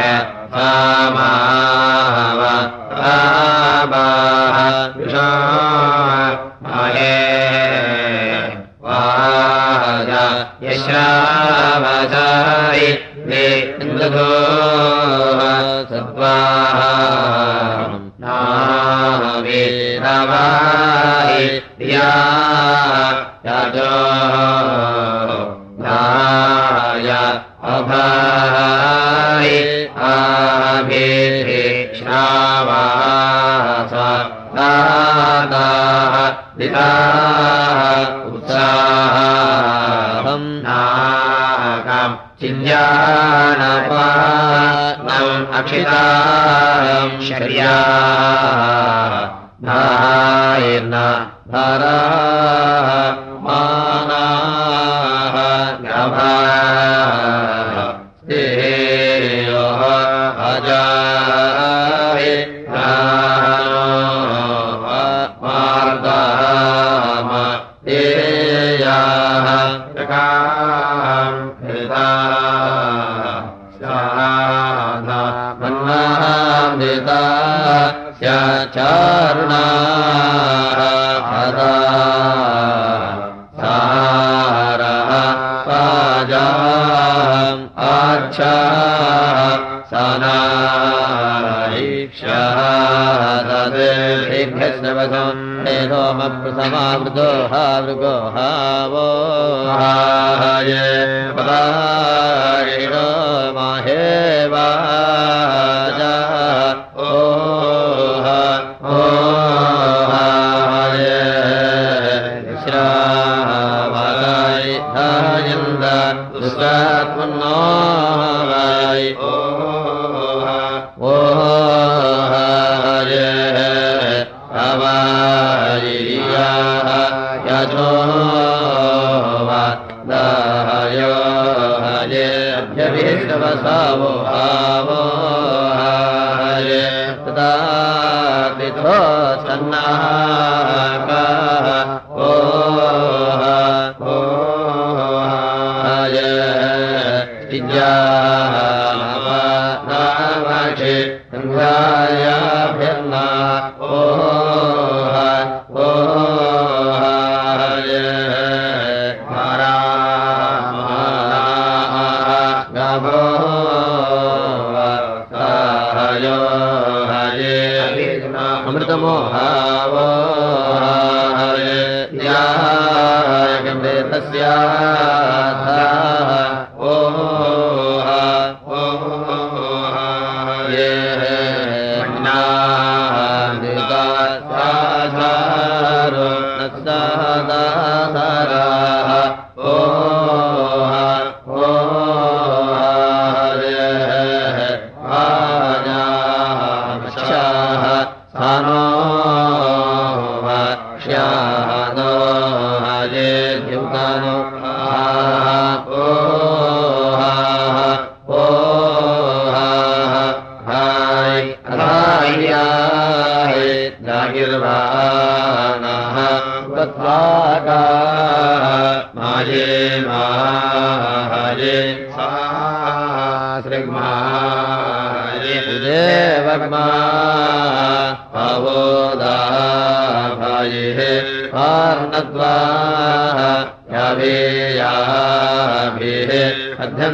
yeah. चारुणा ह सहारः स्वाजा आच्छ सनायीक्षः श्रीभृष्णोन्ते नो मम प्रथ समाप्दो हादृगो हावो हारे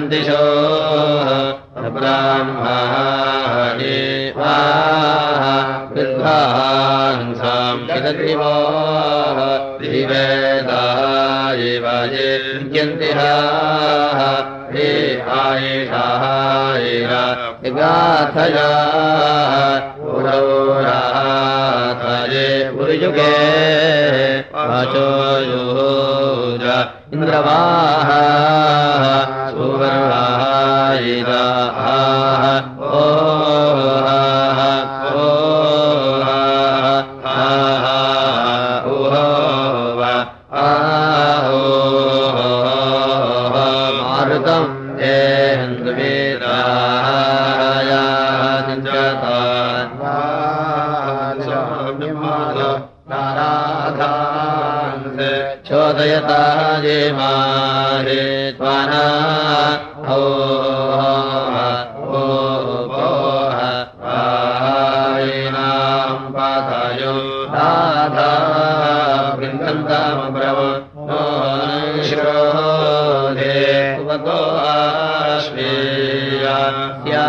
दिशो ब्राह्मणि गृह्वान्साम् गतवेदायर्गन्ति हा। हे आयषाः गाथया। उरो राजे उगे आचोयोः इन्द्रवाः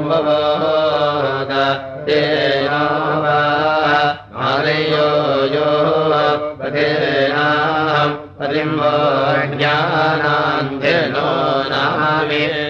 म्बव तेनाः प्रथेनाम् प्रतिम्बाज्ञानान् जनो नामे।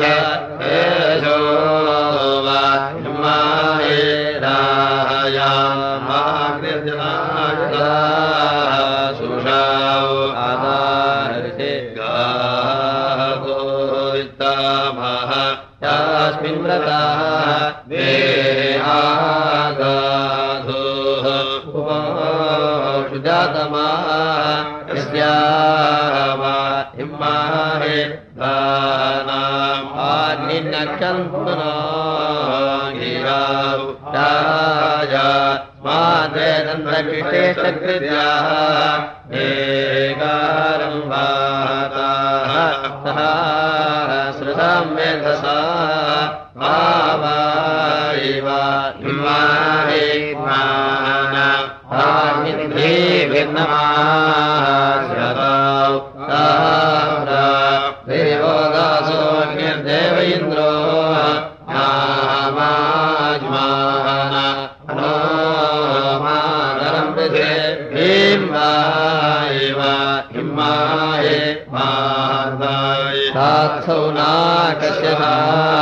जय कृत्याः Shiva.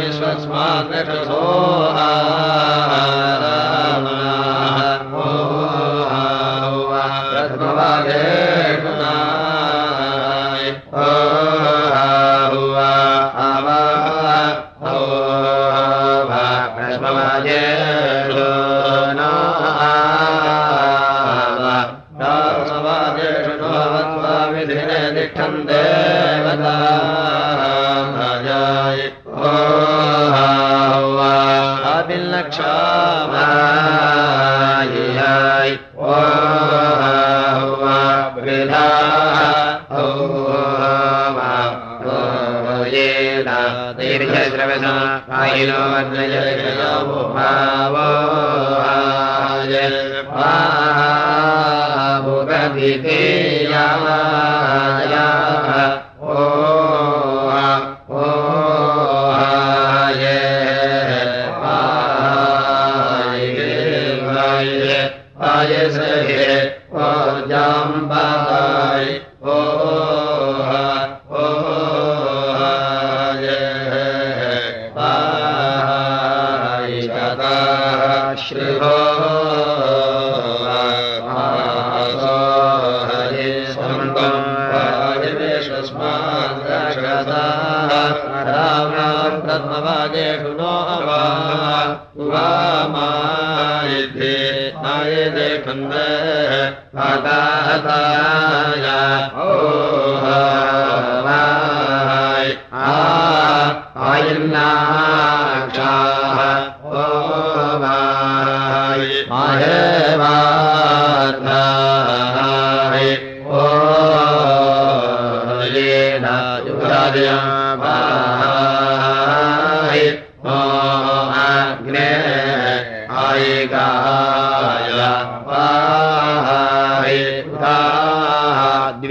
विश्वस्मात् वा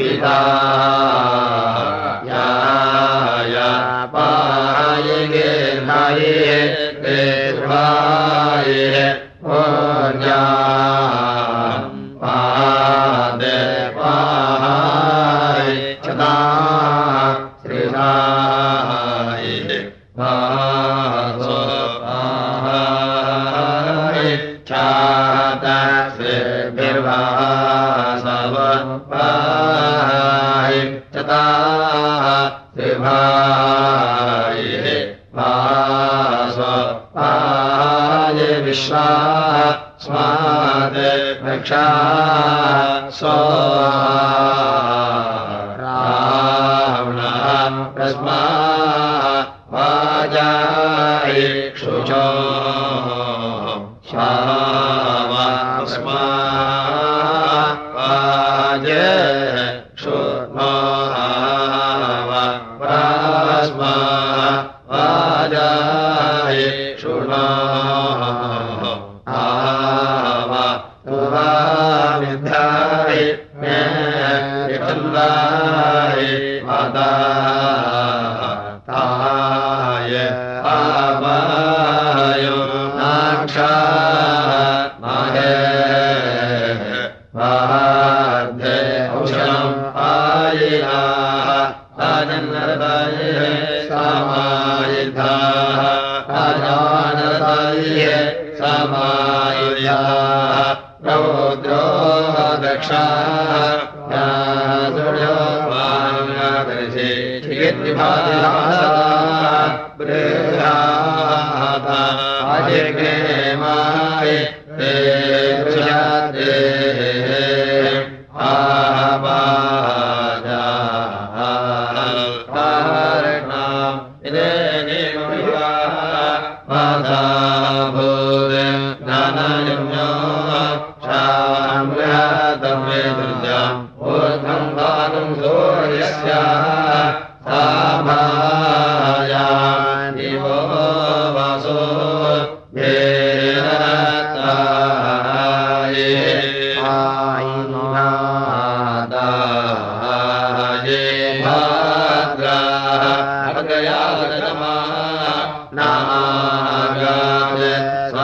सीता विश्वा स्मात् वृक्षा स्वा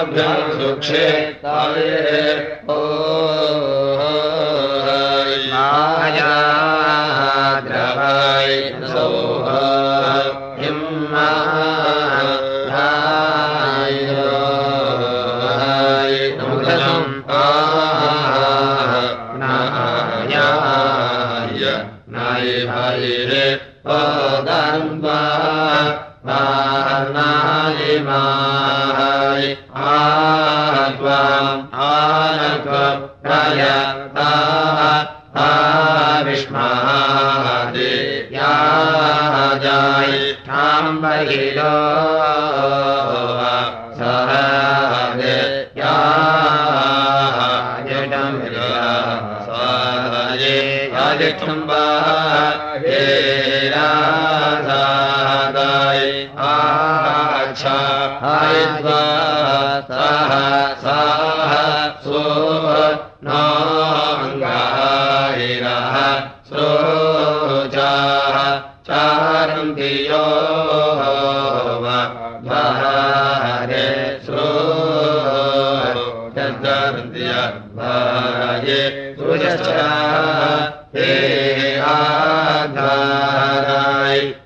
अभ्यास ते ओ हरिया शीला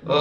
आ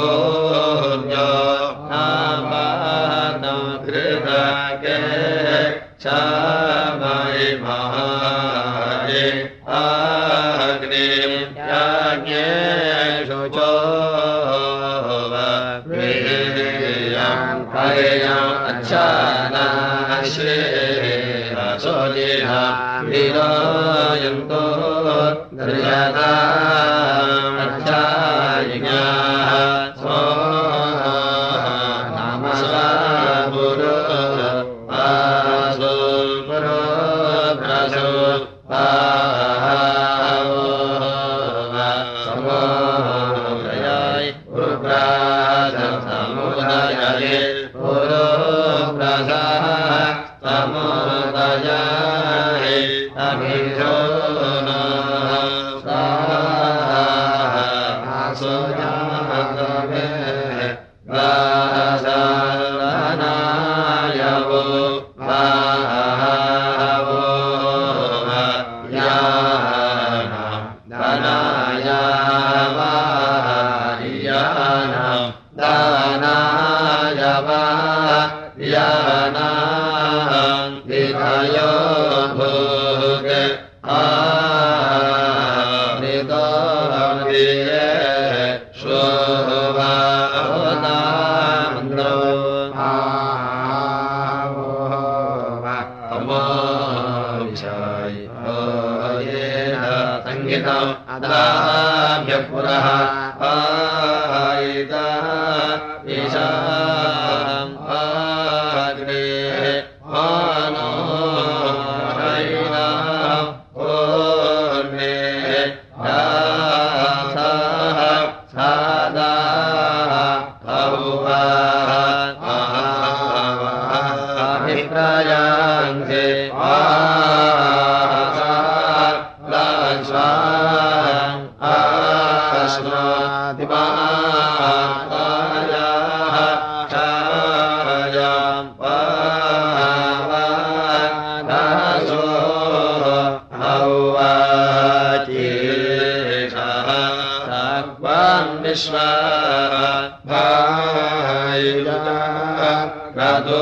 राजो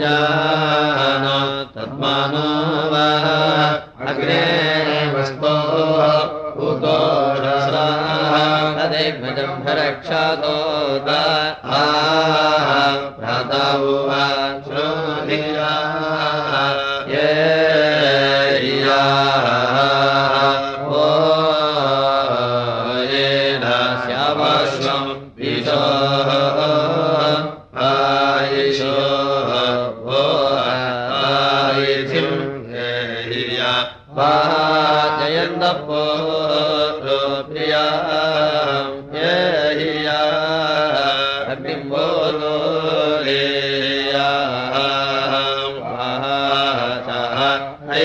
जान तद्मानो वा अग्रे वस्तो उतो कुतो रसादैव गर्भरक्षातो भ्राता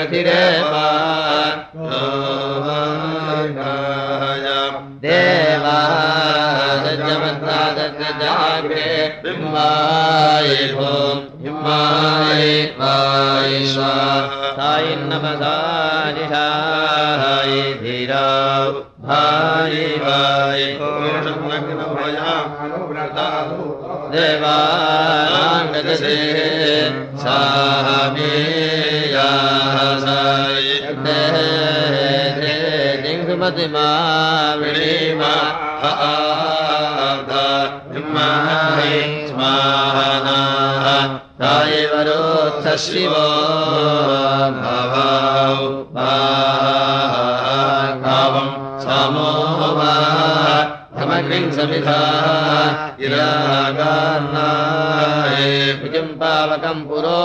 प्रतिरेवा स्माहारोत्थश्रिवा भौ आमम् स्वामो वा समग्रं समिधा गिरागानायम् पावकम् पुरो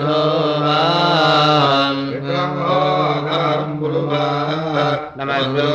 गोहा नम गुरो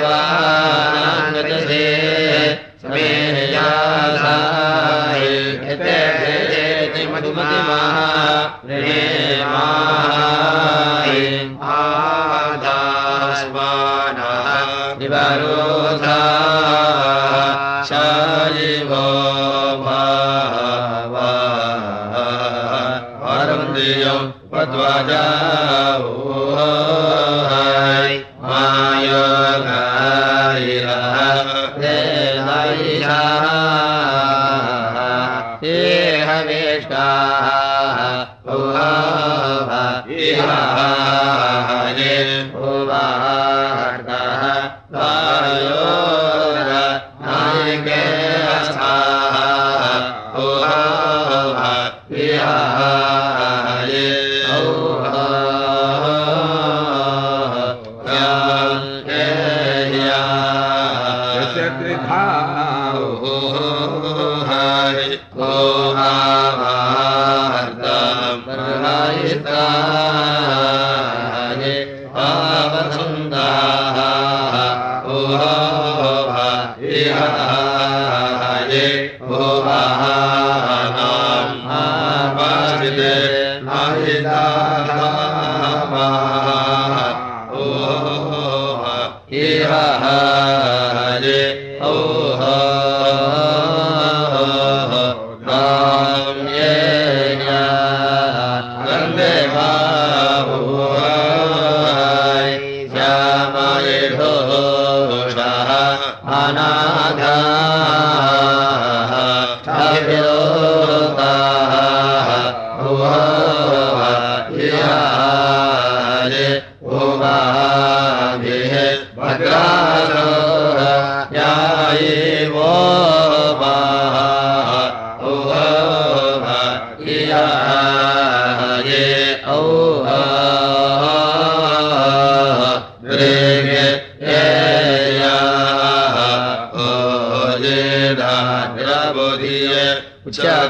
देवा। उच्यते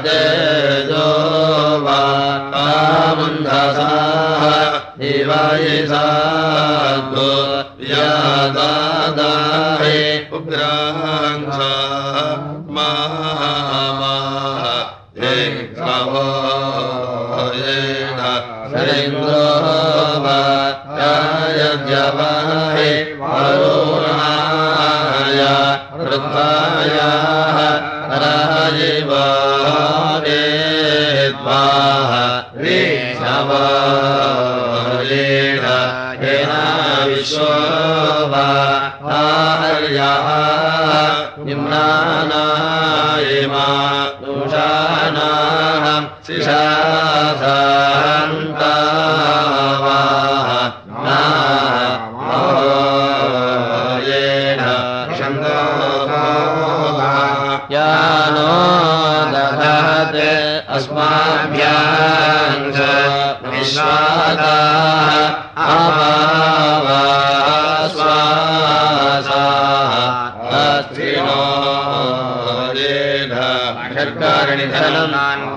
जो वा आमन्धसाः देवायिषाद्भो यादादाहे उग्रांसा मामाः हे कवो येन शरेन्द्रो वा यज्ञवाहे वरुणाय वृद्धायाः राजिवादेत्वाः ऋषवलेण येन विश्वो वा आर्यः निम्नानायिमा दोषानाः शिशासान्तावाः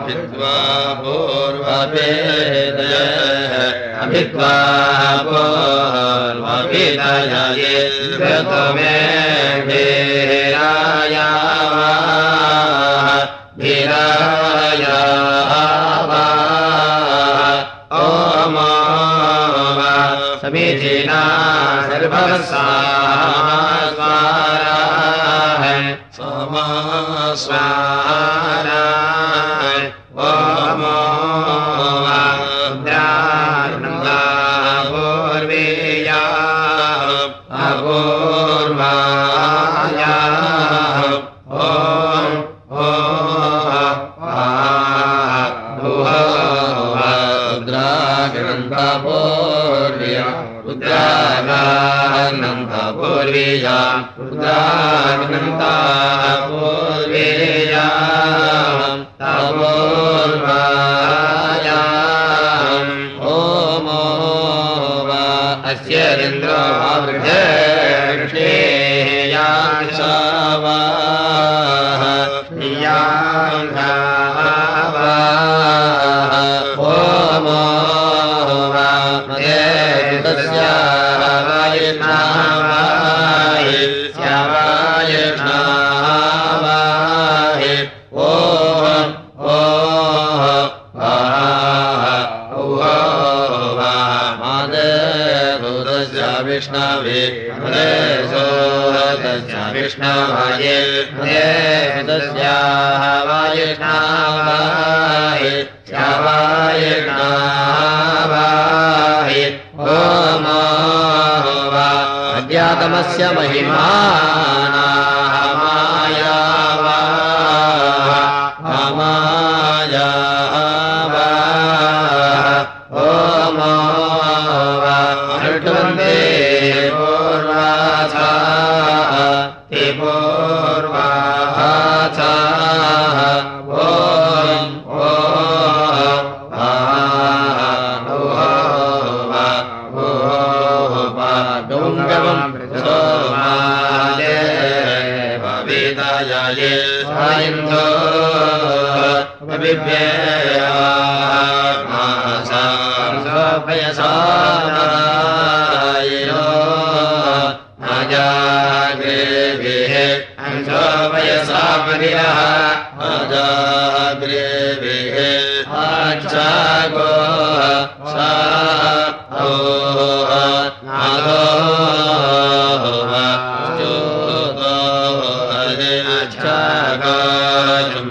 षट्कारणिधनान् विद्वा पूर्वपेदय अभिद्वा पूर्वपेदये गतमे धीराया धीराया ओम समीचीना सर्वसास्वाराः समास्वाराः ओम द्रानन्दा पूर्वेया अपूर्वाया ॐ रुद्रागणन्तपूर्व्या रुद्रागानन्तपूर्वेया रुद्रागणन्तापूर्वेया तपूर्वा विष्णवाय देव तस्या वायु श वायु वा अद्यात्मस्य महिमा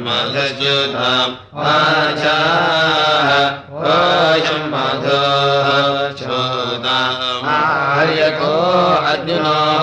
माध्योधाम् आशाः कयं माध्योदार्यको अज्ञा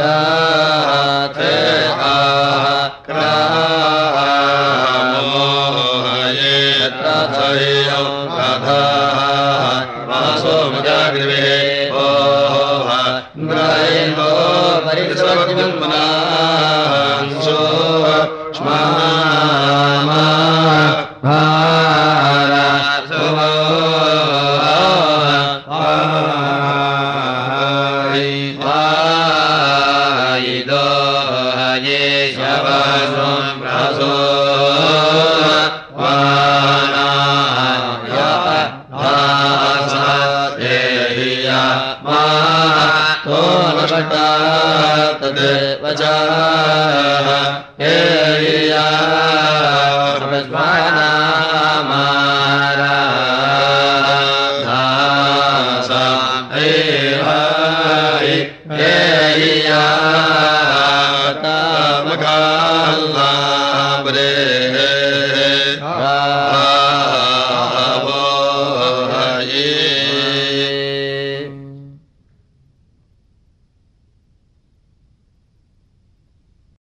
Santa